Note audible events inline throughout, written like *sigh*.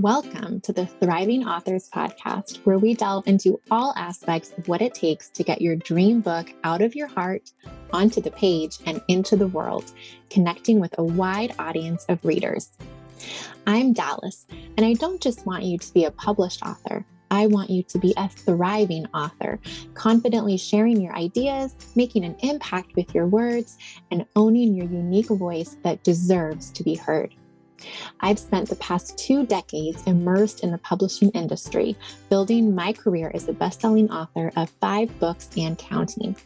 Welcome to the Thriving Authors Podcast, where we delve into all aspects of what it takes to get your dream book out of your heart, onto the page, and into the world, connecting with a wide audience of readers. I'm Dallas, and I don't just want you to be a published author. I want you to be a thriving author, confidently sharing your ideas, making an impact with your words, and owning your unique voice that deserves to be heard. I've spent the past two decades immersed in the publishing industry, building my career as a best-selling author of five books and counting.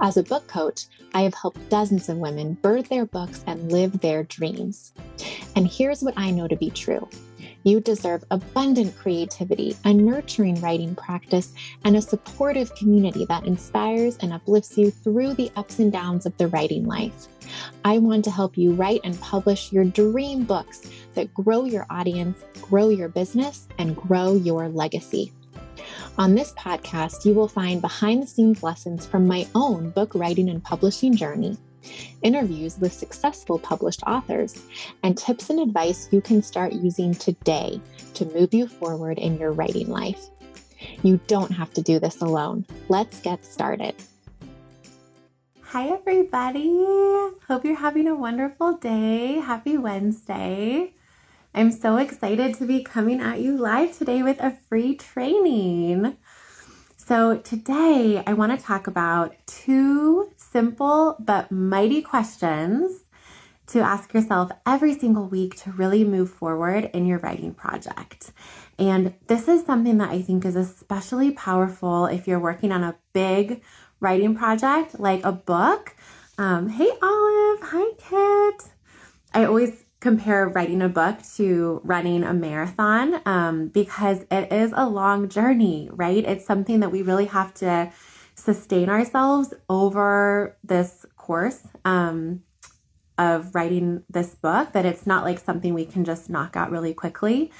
As a book coach, I have helped dozens of women birth their books and live their dreams. And here's what I know to be true. You deserve abundant creativity, a nurturing writing practice, and a supportive community that inspires and uplifts you through the ups and downs of the writing life. I want to help you write and publish your dream books that grow your audience, grow your business, and grow your legacy. On this podcast, you will find behind the scenes lessons from my own book writing and publishing journey, interviews with successful published authors, and tips and advice you can start using today to move you forward in your writing life. You don't have to do this alone. Let's get started. Hi, everybody. Hope you're having a wonderful day. Happy Wednesday. I'm so excited to be coming at you live today with a free training. So, today I want to talk about two simple but mighty questions to ask yourself every single week to really move forward in your writing project. And this is something that I think is especially powerful if you're working on a big writing project, like a book. Um, hey, Olive. Hi, Kit. I always compare writing a book to running a marathon um, because it is a long journey, right? It's something that we really have to sustain ourselves over this course um, of writing this book, that it's not like something we can just knock out really quickly.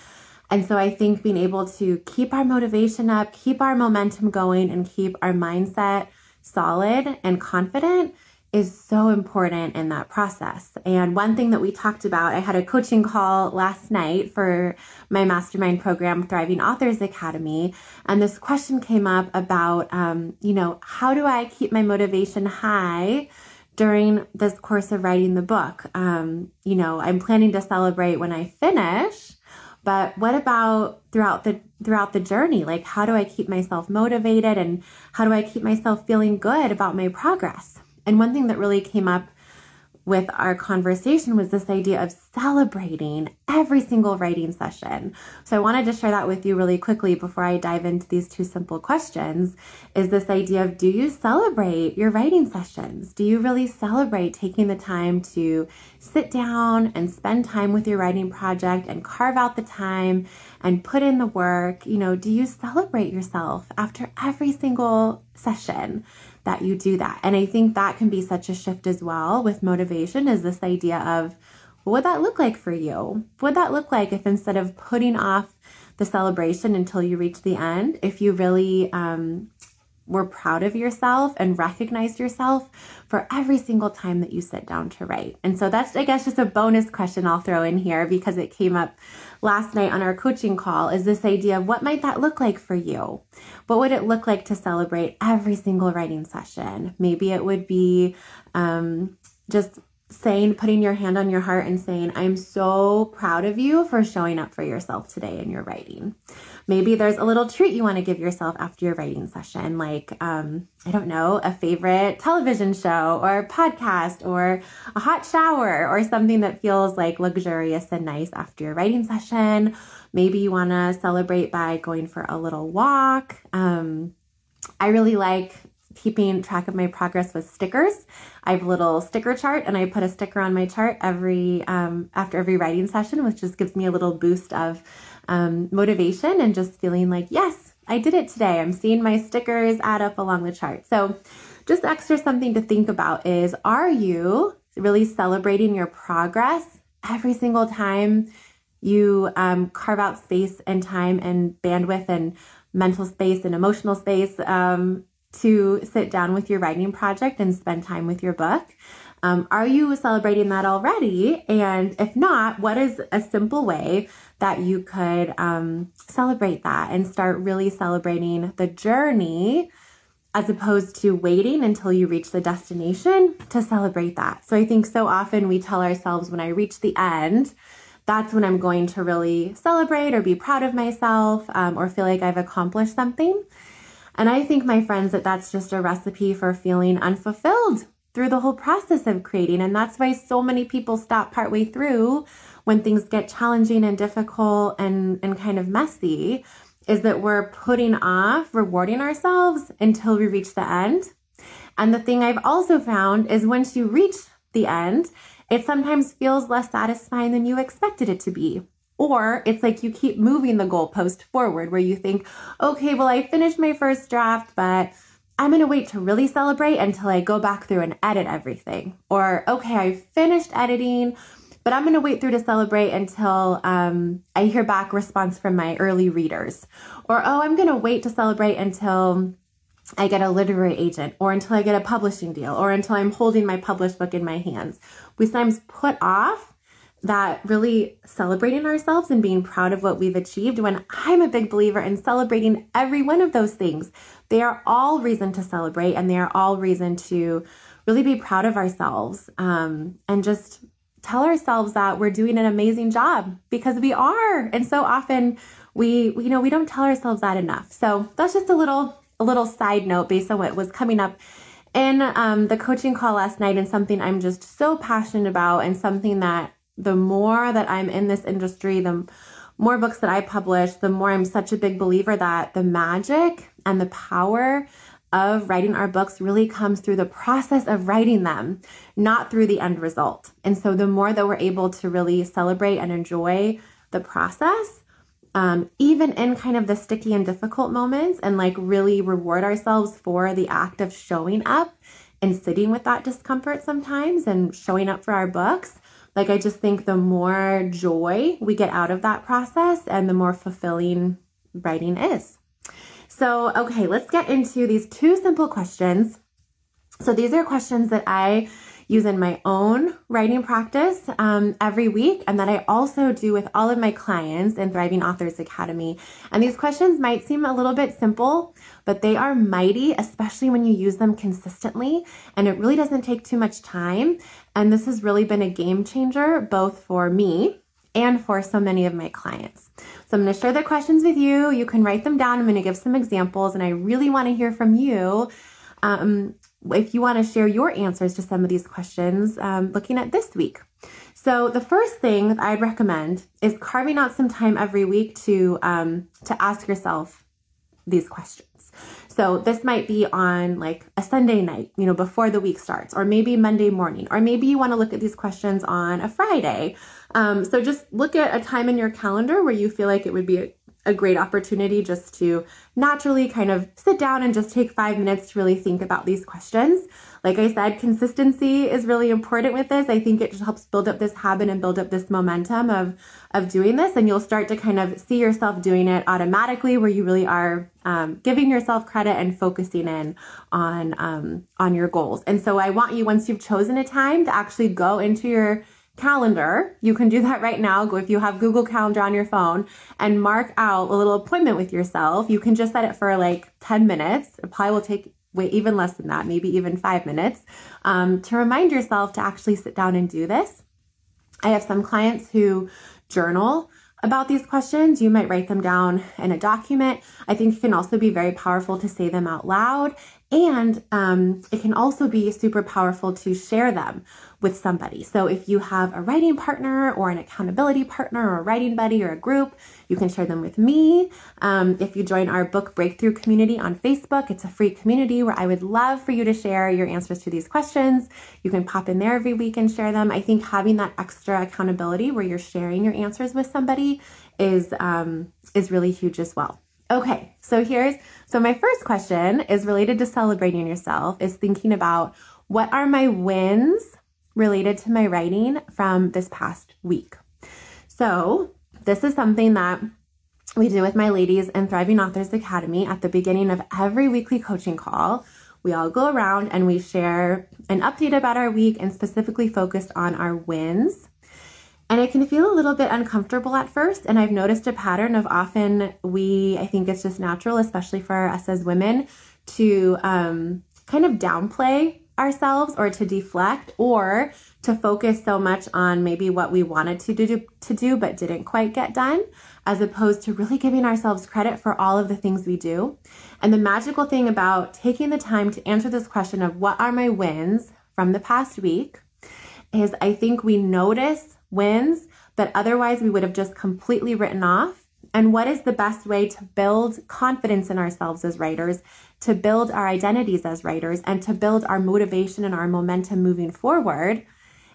And so I think being able to keep our motivation up, keep our momentum going, and keep our mindset solid and confident is so important in that process. And one thing that we talked about, I had a coaching call last night for my mastermind program, Thriving Authors Academy. And this question came up about, um, you know, how do I keep my motivation high? During this course of writing the book, um, you know, I'm planning to celebrate when I finish, but what about throughout the throughout the journey? Like how do I keep myself motivated and how do I keep myself feeling good about my progress? And one thing that really came up with our conversation was this idea of celebrating every single writing session. So I wanted to share that with you really quickly before I dive into these two simple questions is this idea of do you celebrate your writing sessions? Do you really celebrate taking the time to sit down and spend time with your writing project and carve out the time and put in the work? You know, do you celebrate yourself after every single session? That you do that. And I think that can be such a shift as well with motivation is this idea of what would that look like for you? What would that look like if instead of putting off the celebration until you reach the end, if you really um, were proud of yourself and recognized yourself for every single time that you sit down to write. And so that's, I guess, just a bonus question I'll throw in here because it came up last night on our coaching call is this idea of what might that look like for you? What would it look like to celebrate every single writing session? Maybe it would be um, just saying, putting your hand on your heart and saying, I'm so proud of you for showing up for yourself today in your writing. Maybe there's a little treat you want to give yourself after your writing session, like, um, I don't know, a favorite television show or podcast or a hot shower or something that feels like luxurious and nice after your writing session. Maybe you want to celebrate by going for a little walk. Um, I really like keeping track of my progress with stickers. I have a little sticker chart and I put a sticker on my chart every um, after every writing session, which just gives me a little boost of um, motivation and just feeling like, yes, I did it today. I'm seeing my stickers add up along the chart. So just extra something to think about is are you really celebrating your progress every single time you um, carve out space and time and bandwidth and mental space and emotional space um, to sit down with your writing project and spend time with your book? Um, are you celebrating that already? And if not, what is a simple way that you could um, celebrate that and start really celebrating the journey as opposed to waiting until you reach the destination to celebrate that? So I think so often we tell ourselves when I reach the end, that's when I'm going to really celebrate or be proud of myself um, or feel like I've accomplished something. And I think, my friends, that that's just a recipe for feeling unfulfilled through the whole process of creating. And that's why so many people stop partway through when things get challenging and difficult and, and kind of messy is that we're putting off rewarding ourselves until we reach the end. And the thing I've also found is once you reach the end, it sometimes feels less satisfying than you expected it to be. Or it's like you keep moving the goalpost forward where you think, okay, well, I finished my first draft, but I'm going to wait to really celebrate until I go back through and edit everything. Or, okay, I finished editing, but I'm going to wait through to celebrate until um, I hear back response from my early readers. Or, oh, I'm going to wait to celebrate until I get a literary agent or until I get a publishing deal or until I'm holding my published book in my hands. We sometimes put off that really celebrating ourselves and being proud of what we've achieved when I'm a big believer in celebrating every one of those things. They are all reason to celebrate and they are all reason to really be proud of ourselves um, and just tell ourselves that we're doing an amazing job because we are. And so often we, you know, we don't tell ourselves that enough. So that's just a little, a little side note based on what was coming up in um, the coaching call last night and something I'm just so passionate about and something that the more that I'm in this industry, the more books that I publish, the more I'm such a big believer that the magic and the power of writing our books really comes through the process of writing them, not through the end result. And so the more that we're able to really celebrate and enjoy the process, um, even in kind of the sticky and difficult moments, and like really reward ourselves for the act of showing up and sitting with that discomfort sometimes and showing up for our books, like, I just think the more joy we get out of that process and the more fulfilling writing is. So, okay, let's get into these two simple questions. So, these are questions that I use in my own writing practice um, every week, and that I also do with all of my clients in Thriving Authors Academy. And these questions might seem a little bit simple, but they are mighty, especially when you use them consistently. And it really doesn't take too much time. And this has really been a game changer, both for me and for so many of my clients. So I'm going to share the questions with you. You can write them down. I'm going to give some examples, and I really want to hear from you. Um, if you want to share your answers to some of these questions, um, looking at this week. So the first thing that I'd recommend is carving out some time every week to um, to ask yourself these questions. So this might be on like a Sunday night, you know, before the week starts, or maybe Monday morning, or maybe you want to look at these questions on a Friday. Um, so just look at a time in your calendar where you feel like it would be a, great opportunity just to naturally kind of sit down and just take five minutes to really think about these questions. Like I said, consistency is really important with this. I think it just helps build up this habit and build up this momentum of, of doing this. And you'll start to kind of see yourself doing it automatically where you really are um, giving yourself credit and focusing in on, um, on your goals. And so I want you, once you've chosen a time to actually go into your calendar. You can do that right now. Go if you have Google Calendar on your phone and mark out a little appointment with yourself. You can just set it for like 10 minutes. It probably will take wait even less than that, maybe even five minutes, um, to remind yourself to actually sit down and do this. I have some clients who journal about these questions. You might write them down in a document. I think it can also be very powerful to say them out loud. And um, it can also be super powerful to share them with somebody. So if you have a writing partner or an accountability partner or a writing buddy or a group, you can share them with me. Um, if you join our book breakthrough community on Facebook, it's a free community where I would love for you to share your answers to these questions. You can pop in there every week and share them. I think having that extra accountability where you're sharing your answers with somebody is um, is really huge as well. Okay, so here's so my first question is related to celebrating yourself, is thinking about what are my wins related to my writing from this past week. So, this is something that we do with my ladies in Thriving Authors Academy at the beginning of every weekly coaching call we all go around and we share an update about our week and specifically focused on our wins. And it can feel a little bit uncomfortable at first. And I've noticed a pattern of often we, I think it's just natural, especially for us as women, to um, kind of downplay ourselves or to deflect or to focus so much on maybe what we wanted to do to do but didn't quite get done as opposed to really giving ourselves credit for all of the things we do. And the magical thing about taking the time to answer this question of what are my wins from the past week is I think we notice wins that otherwise we would have just completely written off. And what is the best way to build confidence in ourselves as writers, to build our identities as writers, and to build our motivation and our momentum moving forward?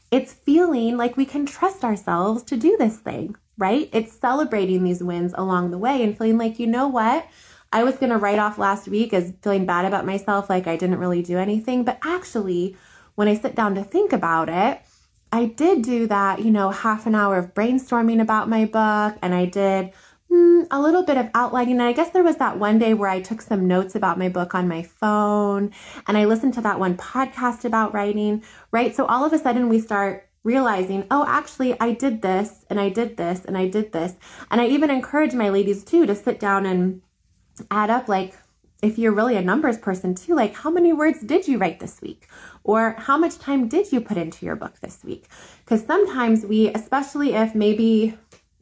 It's feeling like we can trust ourselves to do this thing, right? It's celebrating these wins along the way and feeling like, you know what? I was going to write off last week as feeling bad about myself, like I didn't really do anything. But actually, when I sit down to think about it, I did do that, you know, half an hour of brainstorming about my book, and I did mm, a little bit of outlining. And I guess there was that one day where I took some notes about my book on my phone, and I listened to that one podcast about writing, right? So all of a sudden, we start realizing, oh, actually, I did this, and I did this, and I did this. And I even encourage my ladies too to sit down and add up like if you're really a numbers person too, like how many words did you write this week? Or how much time did you put into your book this week? Because sometimes we, especially if maybe,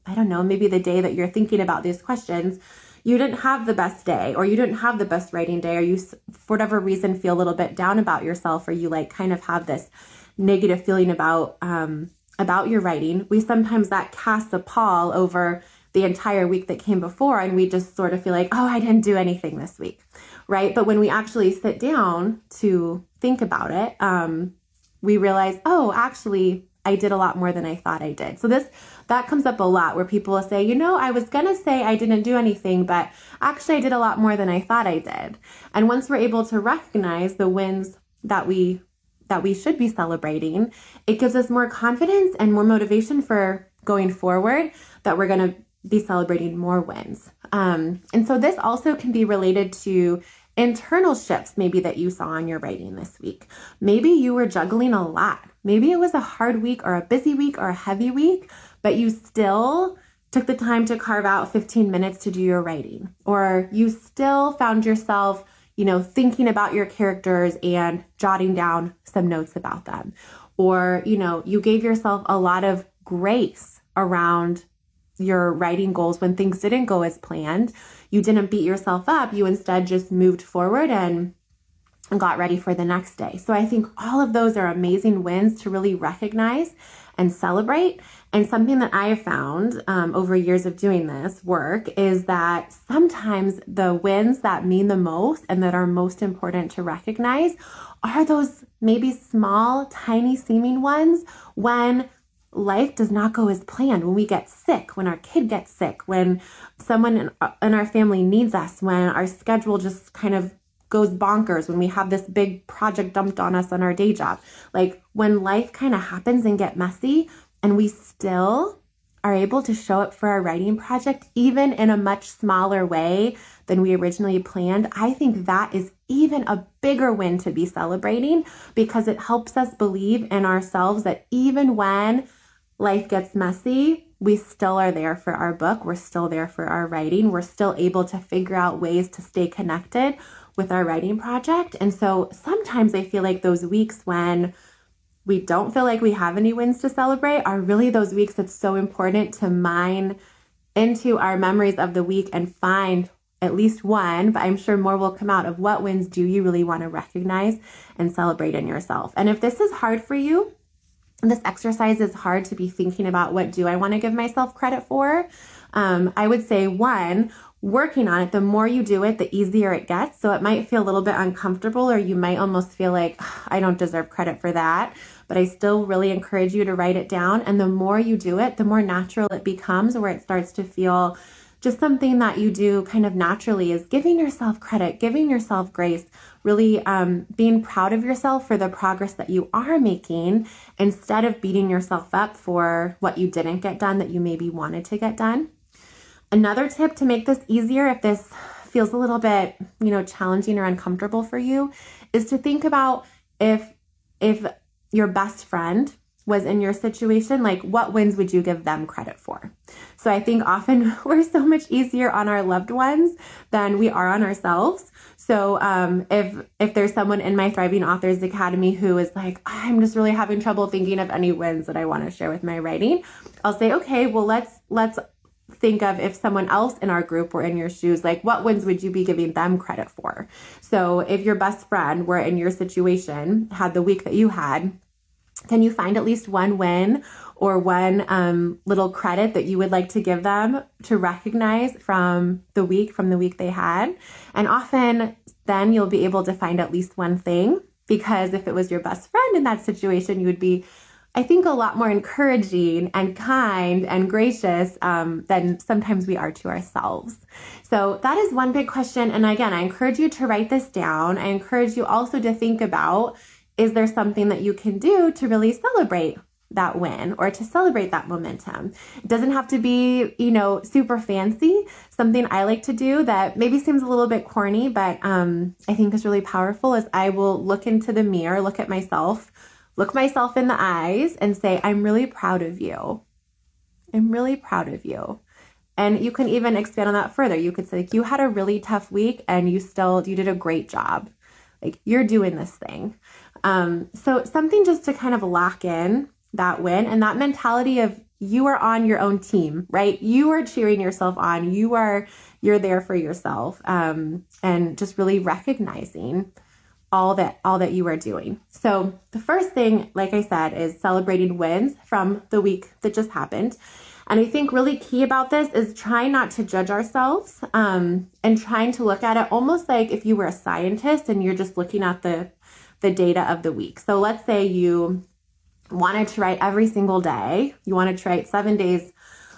I don't know, maybe the day that you're thinking about these questions, you didn't have the best day, or you didn't have the best writing day, or you, for whatever reason, feel a little bit down about yourself, or you like kind of have this negative feeling about, um, about your writing. We sometimes that casts a pall over the entire week that came before and we just sort of feel like, oh, I didn't do anything this week, right? But when we actually sit down to think about it, um, we realize, oh, actually, I did a lot more than I thought I did. So this that comes up a lot where people will say, you know, I was gonna say I didn't do anything, but actually I did a lot more than I thought I did. And once we're able to recognize the wins that we that we should be celebrating, it gives us more confidence and more motivation for going forward that we're gonna be celebrating more wins. Um, and so this also can be related to internal shifts maybe that you saw in your writing this week. Maybe you were juggling a lot. Maybe it was a hard week or a busy week or a heavy week, but you still took the time to carve out 15 minutes to do your writing. Or you still found yourself, you know, thinking about your characters and jotting down some notes about them. Or, you know, you gave yourself a lot of grace around your writing goals when things didn't go as planned. You didn't beat yourself up. You instead just moved forward and got ready for the next day. So I think all of those are amazing wins to really recognize and celebrate. And something that I have found um, over years of doing this work is that sometimes the wins that mean the most and that are most important to recognize are those maybe small, tiny seeming ones when life does not go as planned. When we get sick when our kid gets sick when someone in, our family needs us when our schedule just kind of goes bonkers when we have this big project dumped on us on our day job. Like when life kind of happens and get messy and we still are able to show up for our writing project even in a much smaller way than we originally planned i think that is even a bigger win to be celebrating because it helps us believe in ourselves that even when life gets messy, we still are there for our book. We're still there for our writing. We're still able to figure out ways to stay connected with our writing project. And so sometimes I feel like those weeks when we don't feel like we have any wins to celebrate are really those weeks that's so important to mine into our memories of the week and find at least one, but I'm sure more will come out of what wins do you really want to recognize and celebrate in yourself. And if this is hard for you, this exercise is hard to be thinking about what do I want to give myself credit for. Um, I would say one, working on it, the more you do it, the easier it gets. So it might feel a little bit uncomfortable, or you might almost feel like, I don't deserve credit for that. But I still really encourage you to write it down. And the more you do it, the more natural it becomes, where it starts to feel just something that you do kind of naturally is giving yourself credit, giving yourself grace, really um, being proud of yourself for the progress that you are making instead of beating yourself up for what you didn't get done that you maybe wanted to get done. Another tip to make this easier, if this feels a little bit, you know, challenging or uncomfortable for you is to think about if if your best friend was in your situation, like what wins would you give them credit for? So I think often *laughs* we're so much easier on our loved ones than we are on ourselves. So um, if if there's someone in my Thriving Authors Academy who is like, I'm just really having trouble thinking of any wins that I want to share with my writing, I'll say, okay, well let's let's think of if someone else in our group were in your shoes, like what wins would you be giving them credit for? So if your best friend were in your situation, had the week that you had, can you find at least one win or one um, little credit that you would like to give them to recognize from the week, from the week they had? And often then you'll be able to find at least one thing because if it was your best friend in that situation, you would be I think a lot more encouraging and kind and gracious um, than sometimes we are to ourselves. So that is one big question. And again, I encourage you to write this down. I encourage you also to think about is there something that you can do to really celebrate that win or to celebrate that momentum. It doesn't have to be, you know, super fancy. Something I like to do that maybe seems a little bit corny, but um, I think is really powerful is I will look into the mirror, look at myself, look myself in the eyes and say, I'm really proud of you. I'm really proud of you. And you can even expand on that further. You could say, like, you had a really tough week and you still, you did a great job. Like, you're doing this thing. Um, so something just to kind of lock in that win and that mentality of you are on your own team, right? You are cheering yourself on. You are you're there for yourself, um, and just really recognizing all that all that you are doing. So the first thing, like I said, is celebrating wins from the week that just happened. And I think really key about this is trying not to judge ourselves um, and trying to look at it almost like if you were a scientist and you're just looking at the the data of the week. So let's say you wanted to write every single day. You wanted to write seven days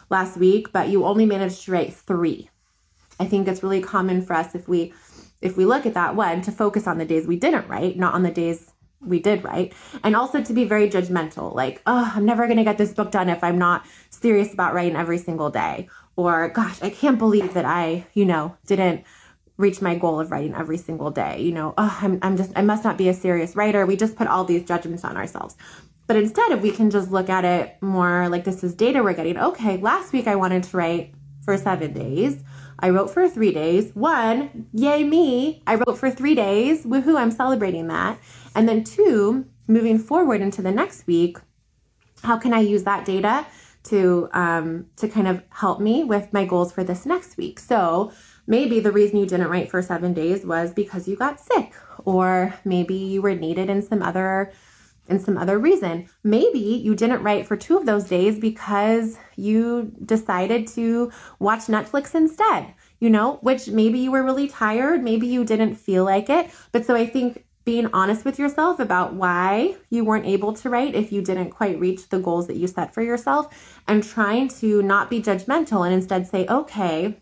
last week, but you only managed to write three. I think it's really common for us if we if we look at that one to focus on the days we didn't write, not on the days we did write, and also to be very judgmental, like, oh, I'm never gonna get this book done if I'm not serious about writing every single day. Or gosh, I can't believe that I, you know, didn't reach my goal of writing every single day. You know, oh, I'm, I'm just, I must not be a serious writer. We just put all these judgments on ourselves. But instead, if we can just look at it more like this is data we're getting, okay, last week I wanted to write for seven days. I wrote for three days. One, yay me. I wrote for three days. Woohoo, I'm celebrating that. And then two, moving forward into the next week, how can I use that data to um, to kind of help me with my goals for this next week? So Maybe the reason you didn't write for seven days was because you got sick, or maybe you were needed in some other in some other reason. Maybe you didn't write for two of those days because you decided to watch Netflix instead, you know, which maybe you were really tired, maybe you didn't feel like it. But so I think being honest with yourself about why you weren't able to write if you didn't quite reach the goals that you set for yourself and trying to not be judgmental and instead say, okay,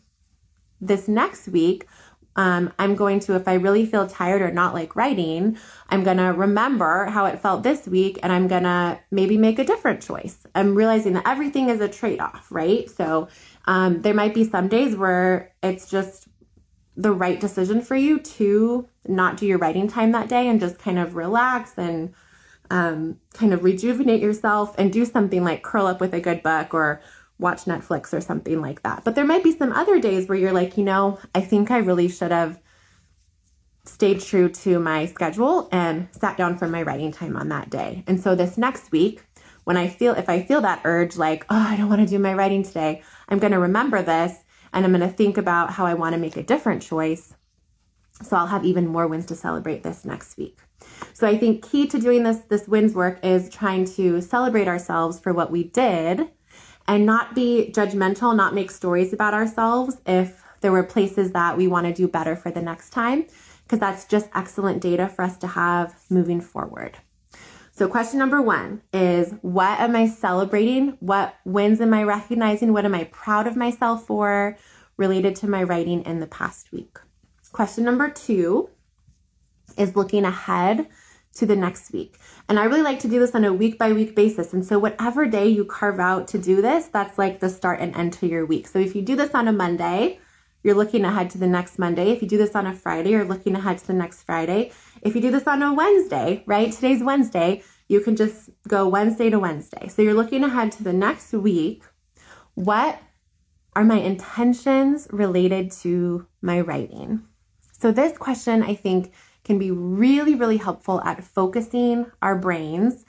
this next week, um, I'm going to, if I really feel tired or not like writing, I'm going to remember how it felt this week and I'm going to maybe make a different choice. I'm realizing that everything is a trade off, right? So um, there might be some days where it's just the right decision for you to not do your writing time that day and just kind of relax and um, kind of rejuvenate yourself and do something like curl up with a good book or watch Netflix or something like that. But there might be some other days where you're like, you know, I think I really should have stayed true to my schedule and sat down for my writing time on that day. And so this next week, when I feel, if I feel that urge, like, oh, I don't want to do my writing today, I'm going to remember this and I'm going to think about how I want to make a different choice. So I'll have even more wins to celebrate this next week. So I think key to doing this this wins work is trying to celebrate ourselves for what we did and not be judgmental, not make stories about ourselves if there were places that we want to do better for the next time, because that's just excellent data for us to have moving forward. So, question number one is what am I celebrating? What wins am I recognizing? What am I proud of myself for related to my writing in the past week? Question number two is looking ahead to the next week. And I really like to do this on a week by week basis. And so, whatever day you carve out to do this, that's like the start and end to your week. So, if you do this on a Monday, you're looking ahead to the next Monday. If you do this on a Friday, you're looking ahead to the next Friday. If you do this on a Wednesday, right? Today's Wednesday, you can just go Wednesday to Wednesday. So you're looking ahead to the next week. What are my intentions related to my writing? So, this question I think can be really, really helpful at focusing our brains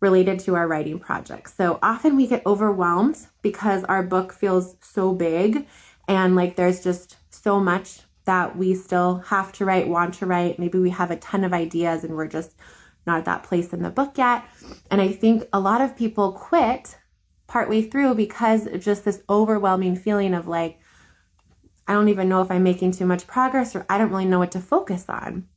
related to our writing projects. So, often we get overwhelmed because our book feels so big and like there's just so much that we still have to write, want to write. Maybe we have a ton of ideas and we're just not at that place in the book yet. And I think a lot of people quit partway through because just this overwhelming feeling of like, I don't even know if I'm making too much progress or I don't really know what to focus on.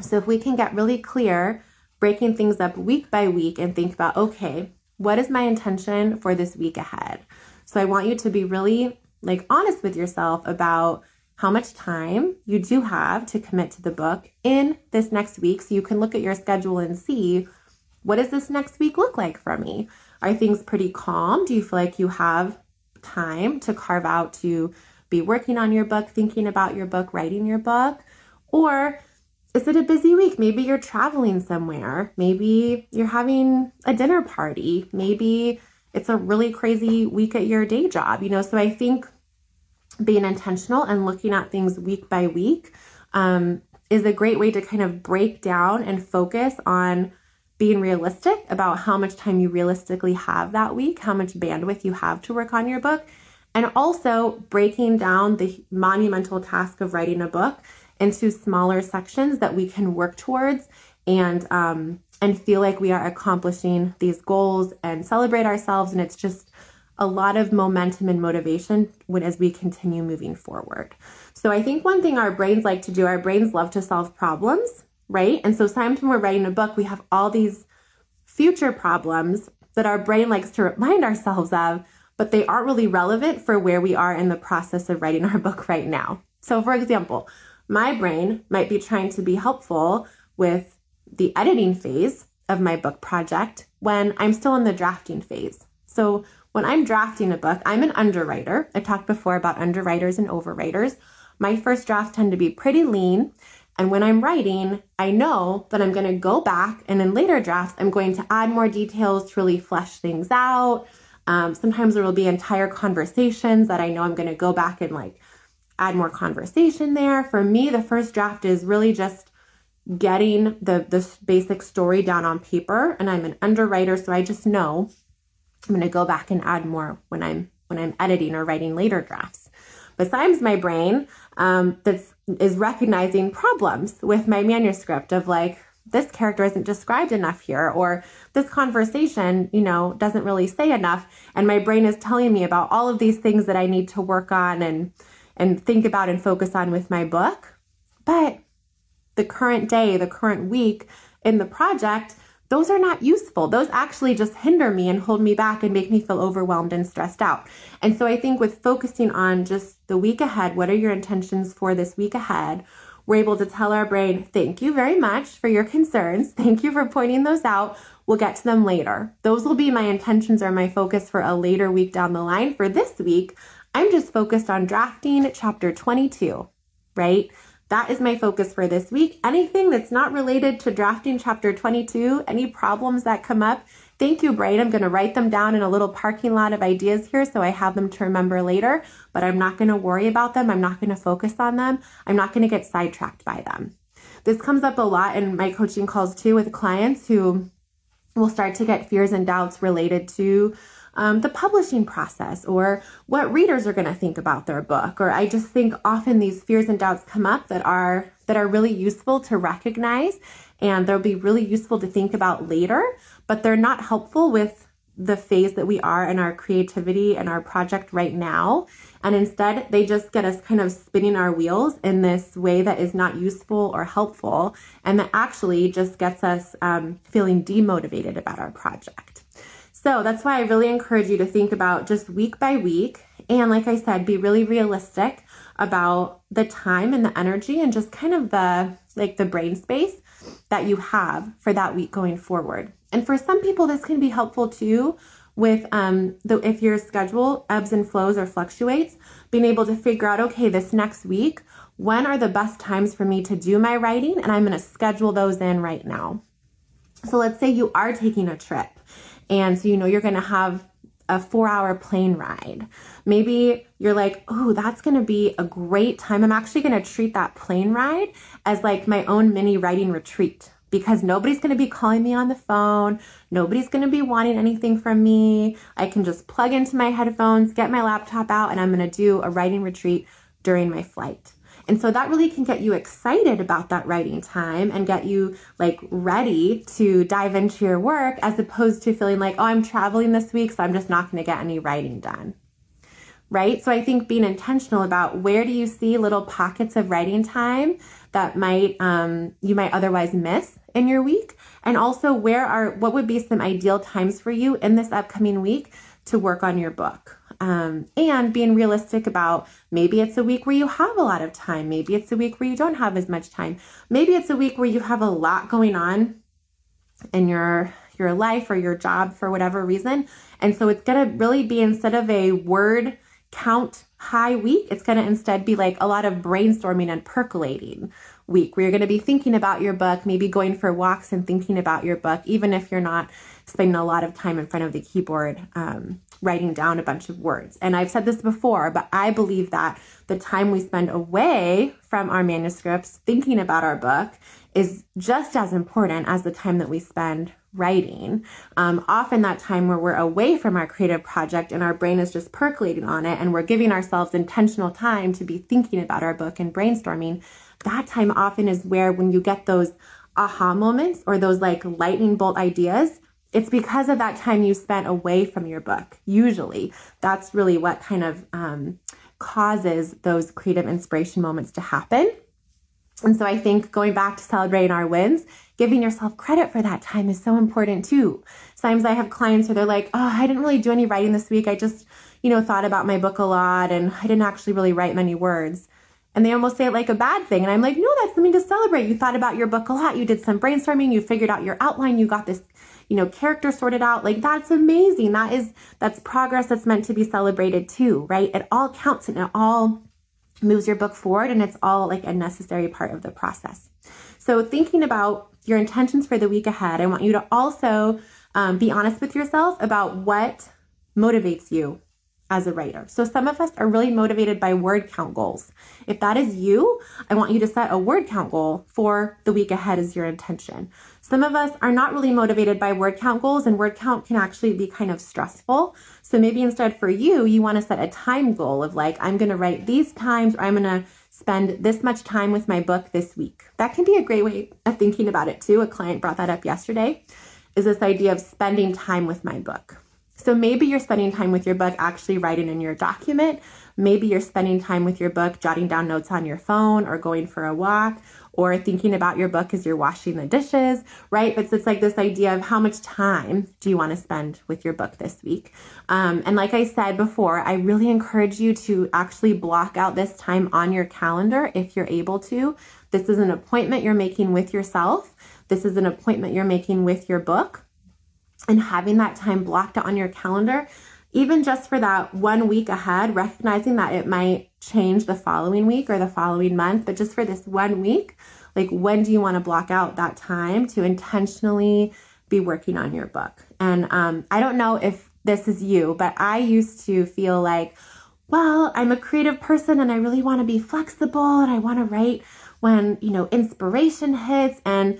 So if we can get really clear, breaking things up week by week and think about, okay, what is my intention for this week ahead? So I want you to be really like honest with yourself about how much time you do have to commit to the book in this next week so you can look at your schedule and see what does this next week look like for me? Are things pretty calm? Do you feel like you have time to carve out to be working on your book, thinking about your book, writing your book? Or is it a busy week? Maybe you're traveling somewhere. Maybe you're having a dinner party. Maybe it's a really crazy week at your day job, you know? So I think being intentional and looking at things week by week um, is a great way to kind of break down and focus on being realistic about how much time you realistically have that week, how much bandwidth you have to work on your book, and also breaking down the monumental task of writing a book into smaller sections that we can work towards and um, and feel like we are accomplishing these goals and celebrate ourselves. And it's just a lot of momentum and motivation when as we continue moving forward. So I think one thing our brains like to do, our brains love to solve problems, right? And so sometimes when we're writing a book, we have all these future problems that our brain likes to remind ourselves of but they aren't really relevant for where we are in the process of writing our book right now. So, for example, my brain might be trying to be helpful with the editing phase of my book project when I'm still in the drafting phase. So, when I'm drafting a book, I'm an underwriter. I talked before about underwriters and overwriters. My first drafts tend to be pretty lean. And when I'm writing, I know that I'm going to go back and in later drafts, I'm going to add more details to really flesh things out, um, sometimes there will be entire conversations that I know I'm going to go back and like add more conversation there. For me, the first draft is really just getting the the basic story down on paper, and I'm an underwriter, so I just know I'm going to go back and add more when I'm when I'm editing or writing later drafts. Besides my brain, um, that is recognizing problems with my manuscript of like this character isn't described enough here or this conversation you know doesn't really say enough and my brain is telling me about all of these things that i need to work on and and think about and focus on with my book but the current day the current week in the project those are not useful. Those actually just hinder me and hold me back and make me feel overwhelmed and stressed out. And so I think with focusing on just the week ahead, what are your intentions for this week ahead? we're able to tell our brain, thank you very much for your concerns. *laughs* Thank you for pointing those out. We'll get to them later. Those will be my intentions or my focus for a later week down the line. For this week, I'm just focused on drafting chapter 22, right? That is my focus for this week. Anything that's not related to drafting chapter 22, any problems that come up, Thank you, Brain. I'm going to write them down in a little parking lot of ideas here so I have them to remember later, but I'm not going to worry about them. I'm not going to focus on them. I'm not going to get sidetracked by them. This comes up a lot in my coaching calls too with clients who will start to get fears and doubts related to um, the publishing process or what readers are going to think about their book or i just think often these fears and doubts come up that are that are really useful to recognize and they'll be really useful to think about later but they're not helpful with the phase that we are in our creativity and our project right now. And instead, they just get us kind of spinning our wheels in this way that is not useful or helpful, and that actually just gets us um, feeling demotivated about our project. So that's why I really encourage you to think about just week by week. And like I said, be really realistic about the time and the energy and just kind of the like the brain space that you have for that week going forward. And for some people, this can be helpful too with um, the, if your schedule ebbs and flows or fluctuates, being able to figure out, okay, this next week, when are the best times for me to do my writing? And I'm going to schedule those in right now. So let's say you are taking a trip and so you know you're going to have a four hour plane ride. Maybe you're like, oh, that's to be a great time. I'm actually to treat that plane ride as like my own mini writing retreat because nobody's to be calling me on the phone. Nobody's to be wanting anything from me. I can just plug into my headphones, get my laptop out, and I'm to do a writing retreat during my flight. And so that really can get you excited about that writing time and get you like ready to dive into your work as opposed to feeling like, oh, I'm traveling this week, so I'm just not going to get any writing done. Right? So I think being intentional about where do you see little pockets of writing time that might um, you might otherwise miss in your week, and also where are what would be some ideal times for you in this upcoming week to work on your book um, and being realistic about maybe it's a week where you have a lot of time. Maybe it's a week where you don't have as much time. Maybe it's a week where you have a lot going on in your your life or your job for whatever reason. And so it's going to really be instead of a word count high week, it's going to instead be like a lot of brainstorming and percolating week where you're going to be thinking about your book, maybe going for walks and thinking about your book, even if you're not spending a lot of time in front of the keyboard um, writing down a bunch of words. And I've said this before, but I believe that the time we spend away from our manuscripts thinking about our book is just as important as the time that we spend writing. Um, often, that time where we're away from our creative project and our brain is just percolating on it, and we're giving ourselves intentional time to be thinking about our book and brainstorming, that time often is where when you get those aha moments or those like lightning bolt ideas, it's because of that time you spent away from your book. Usually, that's really what kind of um, causes those creative inspiration moments to happen. And so I think going back to celebrating our wins, giving yourself credit for that time is so important too. Sometimes I have clients where they're like, oh, I didn't really do any writing this week. I just, you know, thought about my book a lot and I didn't actually really write many words. And they almost say it like a bad thing. And I'm like, no, that's something to celebrate. You thought about your book a lot. You did some brainstorming. You figured out your outline. You got this, you know, character sorted out. Like that's amazing. That is, that's progress that's meant to be celebrated too, right? It all counts and it all moves your book forward and it's all like a necessary part of the process. So thinking about your intentions for the week ahead, I want you to also um, be honest with yourself about what motivates you as a writer. So some of us are really motivated by word count goals. If that is you, I want you to set a word count goal for the week ahead as your intention. Some of us are not really motivated by word count goals and word count can actually be kind of stressful. So maybe instead for you, you want to set a time goal of like, I'm going to write these times or I'm going to spend this much time with my book this week. That can be a great way of thinking about it too. A client brought that up yesterday is this idea of spending time with my book. So maybe you're spending time with your book actually writing in your document. Maybe you're spending time with your book jotting down notes on your phone or going for a walk or thinking about your book as you're washing the dishes, right? But it's like this idea of how much time do you want to spend with your book this week? Um, and like I said before, I really encourage you to actually block out this time on your calendar if you're able to. This is an appointment you're making with yourself. This is an appointment you're making with your book and having that time blocked on your calendar, even just for that one week ahead, recognizing that it might change the following week or the following month, but just for this one week, like when do you want to block out that time to intentionally be working on your book? And um, I don't know if this is you, but I used to feel like, well, I'm a creative person and I really want to be flexible and I want to write when, you know, inspiration hits and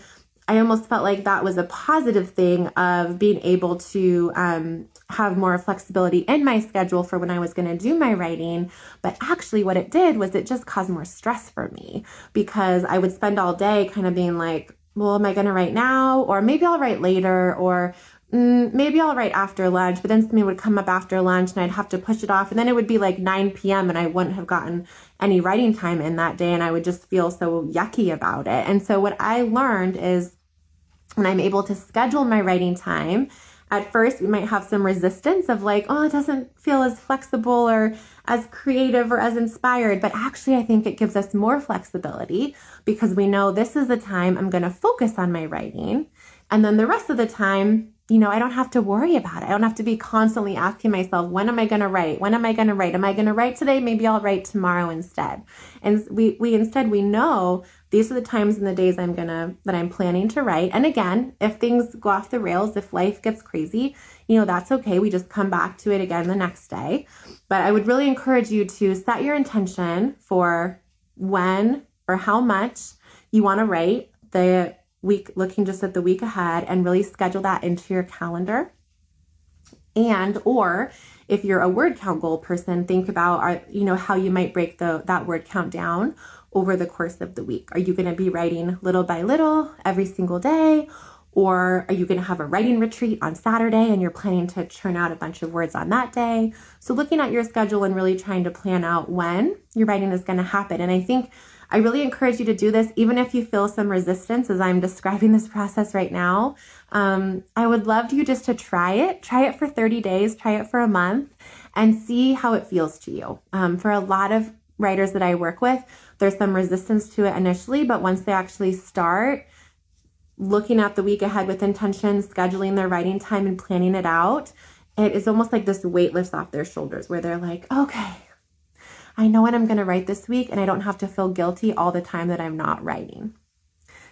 I almost felt like that was a positive thing of being able to um, have more flexibility in my schedule for when I was going to do my writing. But actually, what it did was it just caused more stress for me because I would spend all day kind of being like, well, am I going to write now? Or maybe I'll write later. Or Mm, maybe I'll write after lunch. But then something would come up after lunch and I'd have to push it off. And then it would be like 9 p.m. and I wouldn't have gotten any writing time in that day. And I would just feel so yucky about it. And so what I learned is when I'm able to schedule my writing time, at first we might have some resistance of like, oh, it doesn't feel as flexible or as creative or as inspired. But actually, I think it gives us more flexibility because we know this is the time I'm going to focus on my writing. And then the rest of the time, you know, I don't have to worry about it. I don't have to be constantly asking myself, when am I going to write? When am I going to write? Am I going to write today? Maybe I'll write tomorrow instead. And we, we instead, we know these are the times and the days I'm going to, that I'm planning to write. And again, if things go off the rails, if life gets crazy, you know, that's okay. We just come back to it again the next day. But I would really encourage you to set your intention for when or how much you want to write the week, looking just at the week ahead and really schedule that into your calendar. And, or if you're a word count goal person, think about, you know, how you might break the, that word count down over the course of the week. Are you going to be writing little by little every single day? Or are you going to have a writing retreat on Saturday and you're planning to churn out a bunch of words on that day? So, looking at your schedule and really trying to plan out when your writing is going to happen. And I think I really encourage you to do this, even if you feel some resistance as I'm describing this process right now. Um, I would love you just to try it. Try it for 30 days, try it for a month, and see how it feels to you. Um, for a lot of writers that I work with, there's some resistance to it initially, but once they actually start looking at the week ahead with intention, scheduling their writing time, and planning it out, it is almost like this weight lifts off their shoulders where they're like, okay, I know what I'm going to write this week and I don't have to feel guilty all the time that I'm not writing.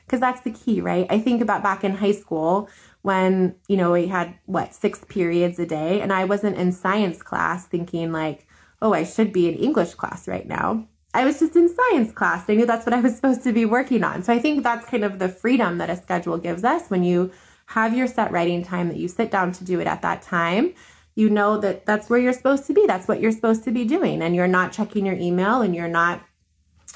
Because that's the key, right? I think about back in high school when, you know, we had what, six periods a day and I wasn't in science class thinking like, oh, I should be in English class right now. I was just in science class. I knew that's what I was *laughs* supposed to be working on. So I think that's kind of the freedom that a schedule gives us when you have your set writing time that you sit down to do it at that time you know that that's where you're supposed to be. That's what you're supposed to be doing. And you're not checking your email and you're not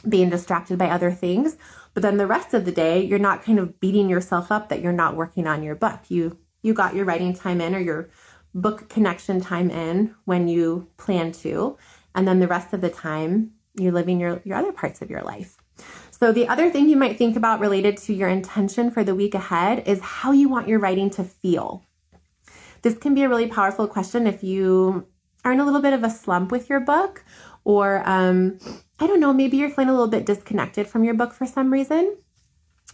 being distracted by other things. But then the rest of the day, you're not kind of beating yourself up that you're not working on your book. You you got your writing time in or your book connection time in when you plan to. And then the rest of the time, you're living your, your other parts of your life. So, the other thing you might think about related to your intention for the week ahead is how you want your writing to feel. This can be a really powerful question if you are in a little bit of a slump with your book, or um, I don't know, maybe you're feeling a little bit disconnected from your book for some reason.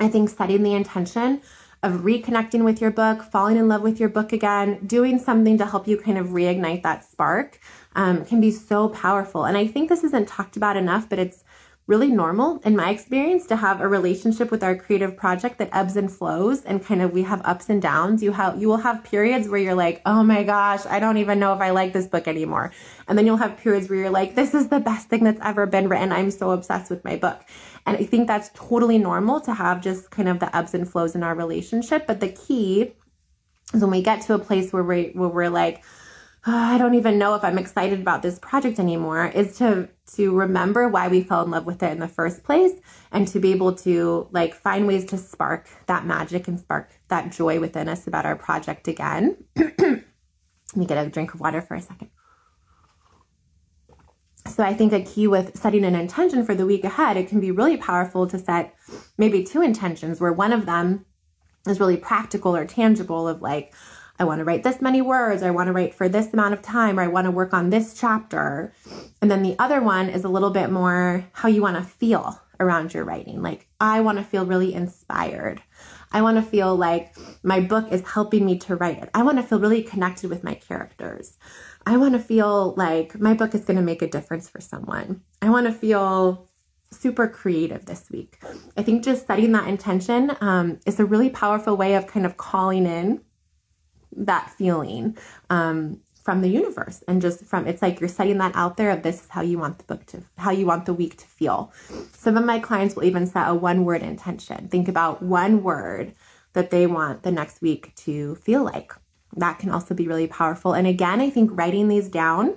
I think setting the intention of reconnecting with your book, falling in love with your book again, doing something to help you kind of reignite that spark um, can be so powerful. And I think this isn't talked about enough, but it's really normal in my experience to have a relationship with our creative project that ebbs and flows and kind of we have ups and downs. You have you will have periods where you're like oh my gosh i don't even know if i like this book anymore. And then you'll have periods where you're like this is the best thing that's ever been written. I'm so obsessed with my book. And i think that's totally normal to have just kind of the ebbs and flows in our relationship. But the key is when we get to a place where we where we're like oh, I don't even know if I'm excited about this project anymore is to to remember why we fell in love with it in the first place and to be able to like find ways to spark that magic and spark that joy within us about our project again. *clears throat* Let me get a drink of water for a second. So I think a key with setting an intention for the week ahead, it can be really powerful to set maybe two intentions where one of them is really practical or tangible of like, I want to write this many words, or I want to write for this amount of time, or I want to work on this chapter. And then the other one is a little bit more how you want to feel around your writing. Like, I want to feel really inspired. I want to feel like my book is helping me to write it. I want to feel really connected with my characters. I want to feel like my book is going to make a difference for someone. I want to feel super creative this week. I think just setting that intention um, is a really powerful way of kind of calling in that feeling um, from the universe and just from it's like you're setting that out there of this is how you want the book to how you want the week to feel. Some of my clients will even set a one word intention. Think about one word that they want the next week to feel like. That can also be really powerful. And again i think writing these down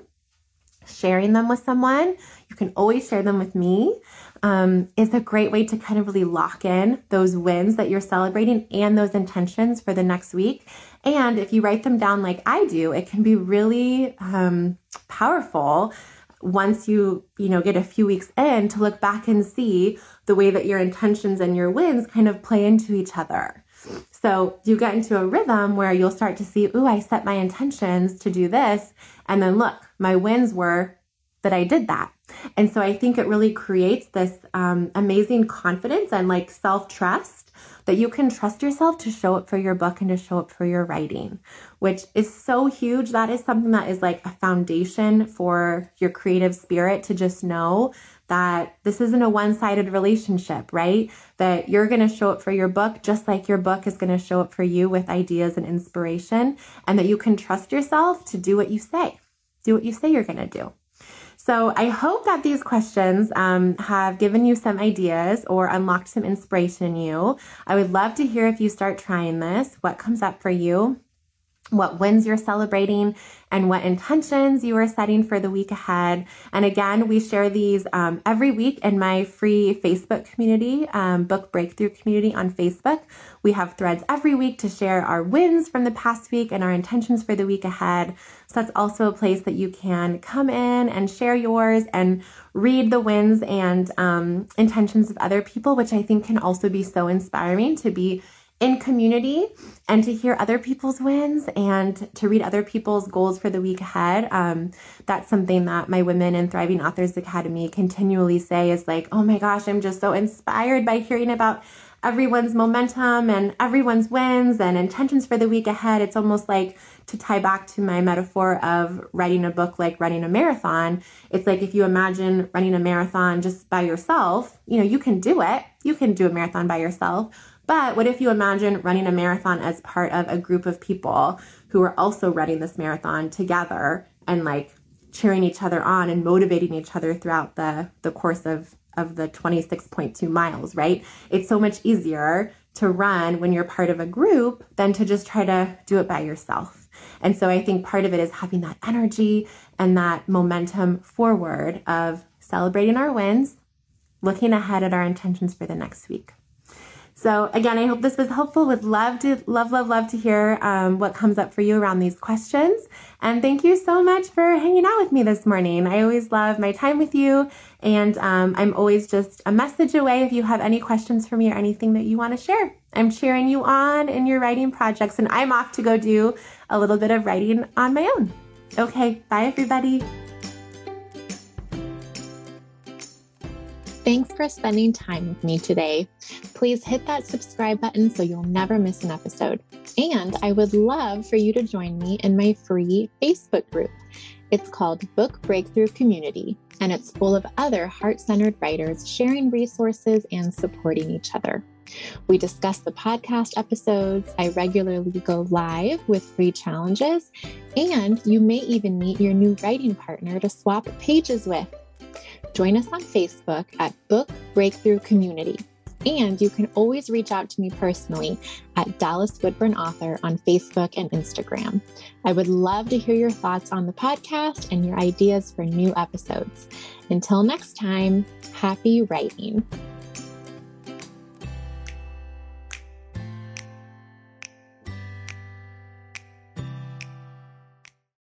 sharing them with someone you can always share them with me um, is a great way to kind of really lock in those wins that you're celebrating and those intentions for the next week. And if you write them down like I do, it can be really um, powerful once you you know get a few weeks in to look back and see the way that your intentions and your wins kind of play into each other. So you get into a rhythm where you'll start to see, ooh, I set my intentions to do this. And then look, my wins were that I did that. And so I think it really creates this um, amazing confidence and like self trust that you can trust yourself to show up for your book and to show up for your writing, which is so huge. That is something that is like a foundation for your creative spirit to just know that this isn't a one sided relationship, right? That you're going to show up for your book just like your book is going to show up for you with ideas and inspiration, and that you can trust yourself to do what you say. Do what you say you're going to do. So I hope that these questions um, have given you some ideas or unlocked some inspiration in you. I would love to hear if you start trying this, what comes up for you what wins you're celebrating and what intentions you are setting for the week ahead. And again, we share these um, every week in my free Facebook community, um, Book Breakthrough community on Facebook. We have threads every week to share our wins from the past week and our intentions for the week ahead. So that's also a place that you can come in and share yours and read the wins and um, intentions of other people, which I think can also be so inspiring to be in community and to hear other people's wins and to read other people's goals for the week ahead. Um, that's something that my Women in Thriving Authors Academy continually say is like, oh my gosh, I'm just so inspired by hearing about everyone's momentum and everyone's wins and intentions for the week ahead. It's almost like to tie back to my metaphor of writing a book like running a marathon. It's like if you imagine running a marathon just by yourself, you know, you can do it. You can do a marathon by yourself but what if you imagine running a marathon as part of a group of people who are also running this marathon together and like cheering each other on and motivating each other throughout the, the course of, of the 26.2 miles, right? It's so much easier to run when you're part of a group than to just try to do it by yourself. And so I think part of it is having that energy and that momentum forward of celebrating our wins, looking ahead at our intentions for the next week. So again, I hope this was helpful. Would love to, love, love, love to hear um, what comes up for you around these questions. And thank you so much for hanging out with me this morning. I always love my time with you. And um, I'm always just a message away if you have any questions for me or anything that you want to share. I'm cheering you on in your writing projects, and I'm off to go do a little bit of writing on my own. Okay, bye everybody. Thanks for spending time with me today. Please hit that subscribe button so you'll never miss an episode. And I would love for you to join me in my free Facebook group. It's called Book Breakthrough Community, and it's full of other heart centered writers sharing resources and supporting each other. We discuss the podcast episodes. I regularly go live with free challenges, and you may even meet your new writing partner to swap pages with. Join us on Facebook at Book Breakthrough Community. And you can always reach out to me personally at Dallas Woodburn Author on Facebook and Instagram. I would love to hear your thoughts on the podcast and your ideas for new episodes. Until next time, happy writing.